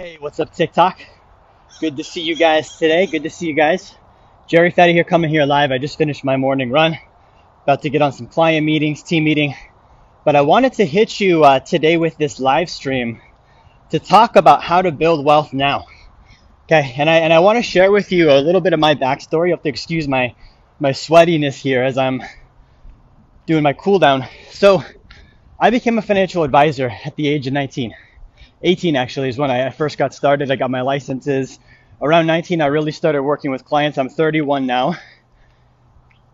Hey, what's up, TikTok? Good to see you guys today. Good to see you guys. Jerry Fetta here, coming here live. I just finished my morning run. About to get on some client meetings, team meeting. But I wanted to hit you uh, today with this live stream to talk about how to build wealth now. Okay, and I and I want to share with you a little bit of my backstory. You have to excuse my my sweatiness here as I'm doing my cool down. So, I became a financial advisor at the age of 19. 18 actually is when I first got started. I got my licenses. Around 19, I really started working with clients. I'm 31 now.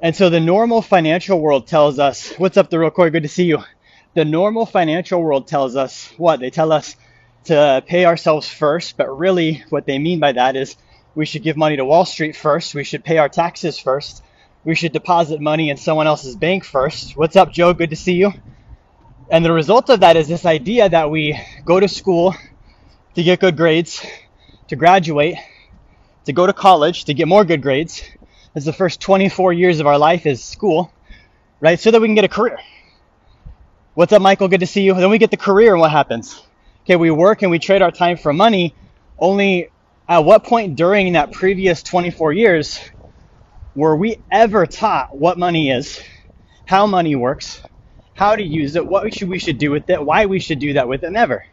And so the normal financial world tells us, what's up, the real core? Good to see you. The normal financial world tells us what? They tell us to pay ourselves first, but really what they mean by that is we should give money to Wall Street first. We should pay our taxes first. We should deposit money in someone else's bank first. What's up, Joe? Good to see you. And the result of that is this idea that we go to school to get good grades, to graduate, to go to college, to get more good grades. As the first 24 years of our life is school, right? So that we can get a career. What's up, Michael? Good to see you. Then we get the career, and what happens? Okay, we work and we trade our time for money. Only at what point during that previous 24 years were we ever taught what money is, how money works, how to use it, what we should, we should do with it, why we should do that with it, never.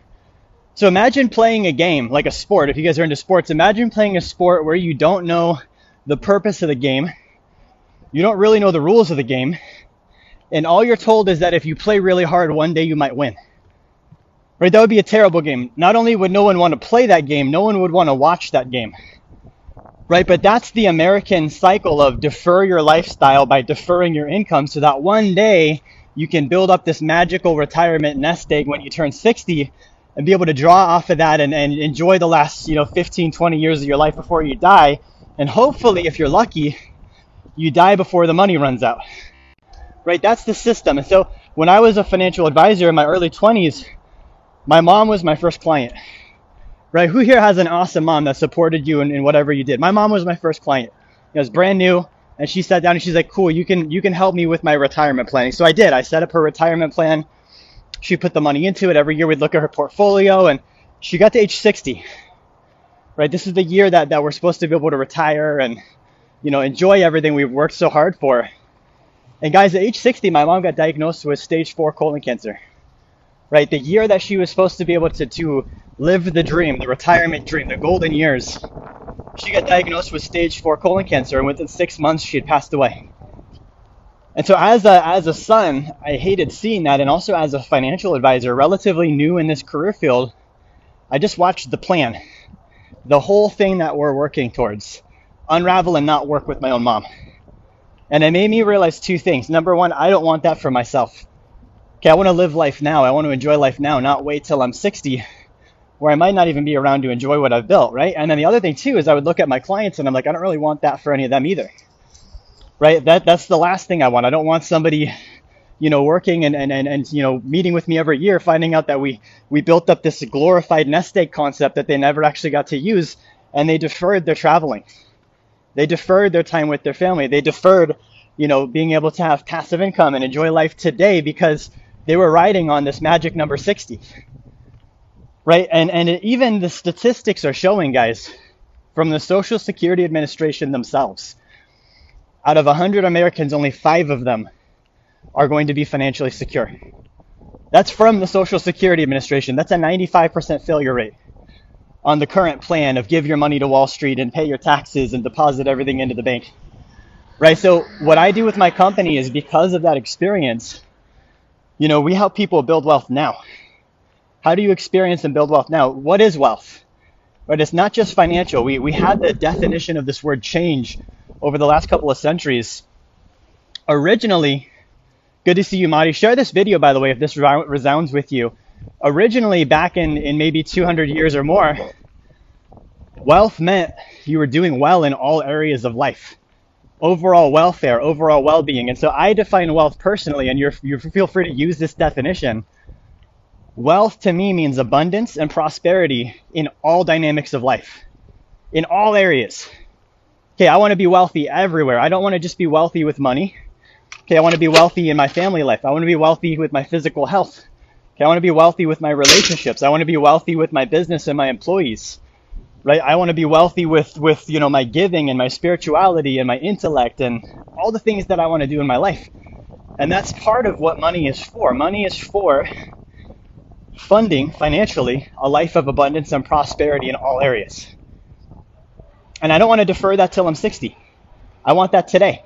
So imagine playing a game like a sport. If you guys are into sports, imagine playing a sport where you don't know the purpose of the game, you don't really know the rules of the game, and all you're told is that if you play really hard, one day you might win. Right? That would be a terrible game. Not only would no one want to play that game, no one would want to watch that game. Right? But that's the American cycle of defer your lifestyle by deferring your income so that one day you can build up this magical retirement nest egg when you turn 60 and be able to draw off of that and, and enjoy the last, you know, 15, 20 years of your life before you die. And hopefully, if you're lucky, you die before the money runs out. Right? That's the system. And so when I was a financial advisor in my early 20s, my mom was my first client. Right? Who here has an awesome mom that supported you in, in whatever you did? My mom was my first client. It was brand new and she sat down and she's like, "Cool, you can you can help me with my retirement planning." So I did. I set up her retirement plan. She put the money into it. Every year we'd look at her portfolio, and she got to age 60. Right, this is the year that that we're supposed to be able to retire and you know enjoy everything we've worked so hard for. And guys, at age 60, my mom got diagnosed with stage four colon cancer. Right, the year that she was supposed to be able to to live the dream, the retirement dream, the golden years she got diagnosed with stage four colon cancer, and within six months, she had passed away. And so, as a, as a son, I hated seeing that, and also as a financial advisor, relatively new in this career field, I just watched the plan, the whole thing that we're working towards, unravel and not work with my own mom. And it made me realize two things. Number one, I don't want that for myself. Okay, I want to live life now. I want to enjoy life now, not wait till I'm 60 where I might not even be around to enjoy what I've built, right? And then the other thing too is I would look at my clients and I'm like, I don't really want that for any of them either, right? That that's the last thing I want. I don't want somebody, you know, working and and and, and you know meeting with me every year, finding out that we we built up this glorified nest egg concept that they never actually got to use, and they deferred their traveling, they deferred their time with their family, they deferred, you know, being able to have passive income and enjoy life today because they were riding on this magic number 60 right? And and even the statistics are showing, guys, from the Social Security Administration themselves, out of 100 Americans, only five of them are going to be financially secure. That's from the Social Security Administration. That's a 95% failure rate on the current plan of give your money to Wall Street and pay your taxes and deposit everything into the bank. Right? So what I do with my company is because of that experience, you know, we help people build wealth now. How do you experience and build wealth? Now, what is wealth? But it's not just financial. We, we had the definition of this word change over the last couple of centuries. Originally, good to see you, Marty. Share this video, by the way, if this resounds with you. Originally, back in, in maybe 200 years or more, wealth meant you were doing well in all areas of life overall welfare, overall well being. And so I define wealth personally, and you feel free to use this definition Wealth to me means abundance and prosperity in all dynamics of life, in all areas. Okay, I want to be wealthy everywhere. I don't want to just be wealthy with money. Okay, I want to be wealthy in my family life. I want to be wealthy with my physical health. Okay, I want to be wealthy with my relationships. I want to be wealthy with my business and my employees. Right? I want to be wealthy with with, you know, my giving and my spirituality and my intellect and all the things that I want to do in my life. And that's part of what money is for. Money is for funding financially a life of abundance and prosperity in all areas. And I don't want to defer that till I'm 60. I want that today.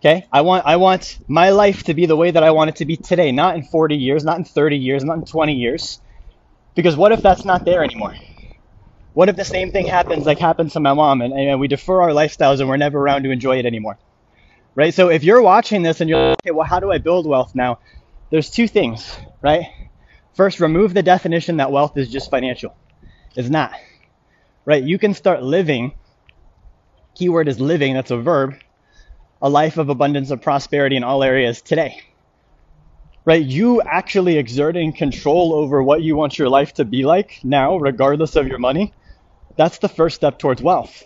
Okay? I want I want my life to be the way that I want it to be today, not in 40 years, not in 30 years, not in 20 years. Because what if that's not there anymore? What if the same thing happens like happens to my mom and, and we defer our lifestyles and we're never around to enjoy it anymore? Right? So if you're watching this and you're like, okay, well, how do I build wealth now? There's two things, right? First, remove the definition that wealth is just financial. It's not. Right? You can start living, keyword is living, that's a verb, a life of abundance of prosperity in all areas today. Right? You actually exerting control over what you want your life to be like now, regardless of your money, that's the first step towards wealth.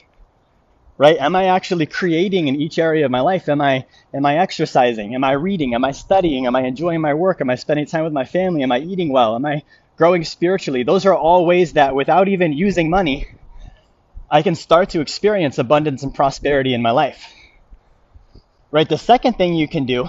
Right? Am I actually creating in each area of my life? Am I am I exercising? Am I reading? Am I studying? Am I enjoying my work? Am I spending time with my family? Am I eating well? Am I growing spiritually? Those are all ways that without even using money, I can start to experience abundance and prosperity in my life. Right? The second thing you can do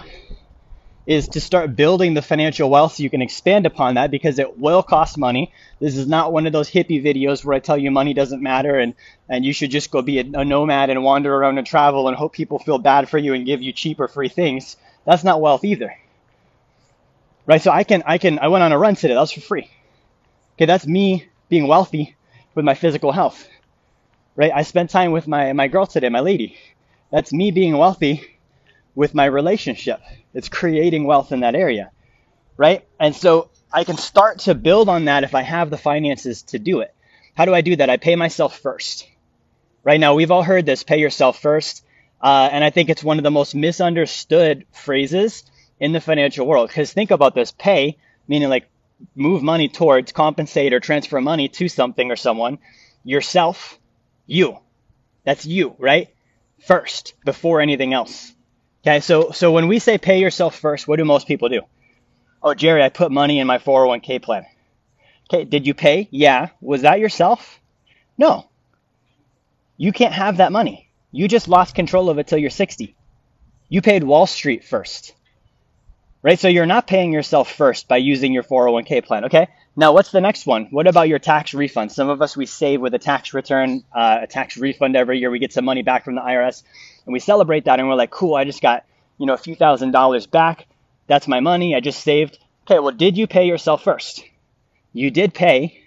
is to start building the financial wealth so you can expand upon that because it will cost money. This is not one of those hippie videos where I tell you money doesn't matter and, and you should just go be a, a nomad and wander around and travel and hope people feel bad for you and give you cheap or free things. That's not wealth either. Right? So I can I can I went on a run today. That was for free. Okay, that's me being wealthy with my physical health. Right? I spent time with my my girl today, my lady. That's me being wealthy with my relationship. It's creating wealth in that area, right? And so I can start to build on that if I have the finances to do it. How do I do that? I pay myself first. Right now, we've all heard this pay yourself first. Uh, and I think it's one of the most misunderstood phrases in the financial world. Because think about this pay, meaning like move money towards, compensate, or transfer money to something or someone, yourself, you. That's you, right? First, before anything else. Okay, so so when we say pay yourself first, what do most people do? Oh, Jerry, I put money in my 401k plan. Okay, did you pay? Yeah. Was that yourself? No. You can't have that money. You just lost control of it till you're 60. You paid Wall Street first. Right? So you're not paying yourself first by using your 401k plan. Okay? Now, what's the next one? What about your tax refund? Some of us, we save with a tax return, uh, a tax refund every year. We get some money back from the IRS and we celebrate that and we're like, cool, I just got, you know, a few thousand dollars back. That's my money. I just saved. Okay, well, did you pay yourself first? You did pay.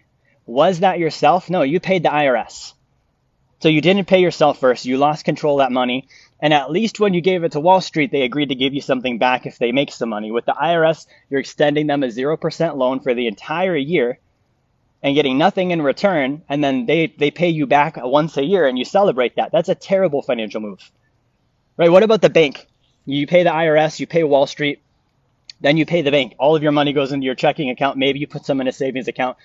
Was that yourself? No, you paid the IRS. So you didn't pay yourself first. You lost control of that money. And at least when you gave it to Wall Street, they agreed to give you something back if they make some money. With the IRS, you're extending them a 0% loan for the entire year and getting nothing in return. And then they, they pay you back once a year and you celebrate that. That's a terrible financial move. Right? What about the bank? You pay the IRS, you pay Wall Street, then you pay the bank. All of your money goes into your checking account. Maybe you put some in a savings account.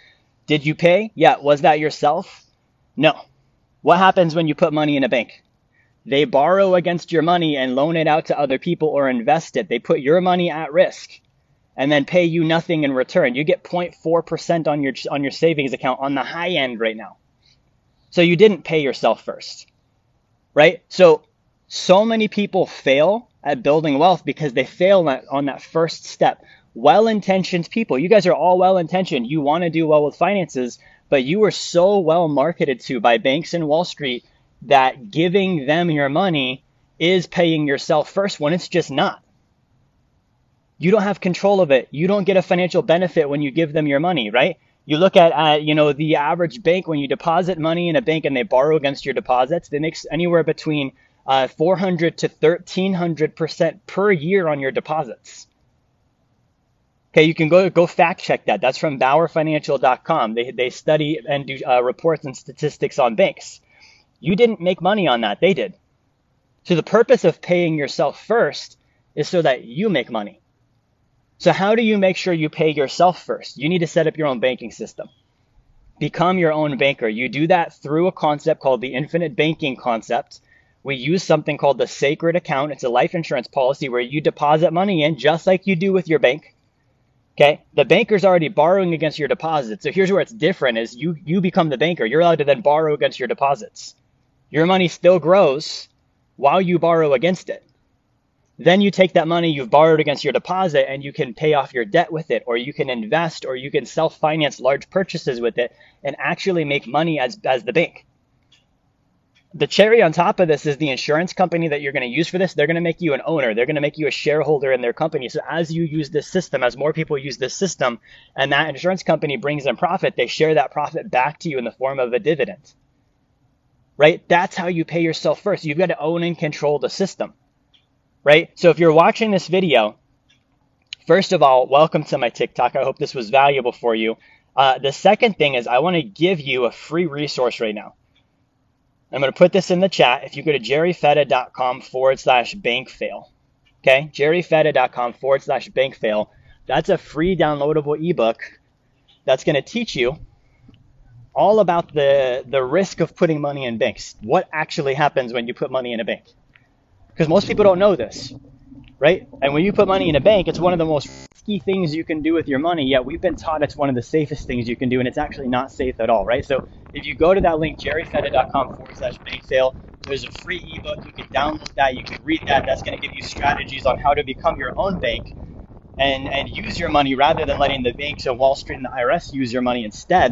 Did you pay? Yeah. Was that yourself? No. What happens when you put money in a bank? They borrow against your money and loan it out to other people or invest it. They put your money at risk and then pay you nothing in return. You get 0.4% on your on your savings account on the high end right now. So you didn't pay yourself first. Right? So so many people fail at building wealth because they fail on that first step. Well intentioned people, you guys are all well intentioned. You want to do well with finances, but you are so well marketed to by banks and Wall Street that giving them your money is paying yourself first when it's just not. You don't have control of it. You don't get a financial benefit when you give them your money, right? You look at, uh, you know, the average bank when you deposit money in a bank and they borrow against your deposits, they make anywhere between uh, 400 to 1300 percent per year on your deposits. Okay, you can go go fact check that. That's from BauerFinancial.com. They they study and do uh, reports and statistics on banks. You didn't make money on that; they did. So the purpose of paying yourself first is so that you make money. So how do you make sure you pay yourself first? You need to set up your own banking system. Become your own banker. You do that through a concept called the infinite banking concept we use something called the sacred account. It's a life insurance policy where you deposit money in just like you do with your bank. Okay? The banker's already borrowing against your deposits. So here's where it's different is you you become the banker. You're allowed to then borrow against your deposits. Your money still grows while you borrow against it. Then you take that money you've borrowed against your deposit and you can pay off your debt with it, or you can invest, or you can self finance large purchases with it and actually make money as, as the bank. The cherry on top of this is the insurance company that you're going to use for this. They're going to make you an owner. They're going to make you a shareholder in their company. So as you use this system, as more people use this system, and that insurance company brings in profit, they share that profit back to you in the form of a dividend. Right? That's how you pay yourself first. You've got to own and control the system. Right? So if you're watching this video, first of all, welcome to my TikTok. I hope this was valuable for you. Uh, the second thing is I want to give you a free resource right now. I'm going to put this in the chat. If you go to jerryfetta.com forward slash bank fail, okay, jerryfetta.com forward slash bank fail, that's a free downloadable ebook that's going to teach you all about the, the risk of putting money in banks. What actually happens when you put money in a bank? Because most people don't know this, right? And when you put money in a bank, it's one of the most risky things you can do with your money. Yet we've been taught it's one of the safest things you can do, and it's actually not safe at all, right? So if you go to that link, jerryfetta.com forward slash bank fail, there's a free ebook. You can download that. You can read that. That's going to give you strategies on how to become your own bank and, and use your money rather than letting the banks and Wall Street and the IRS use your money instead.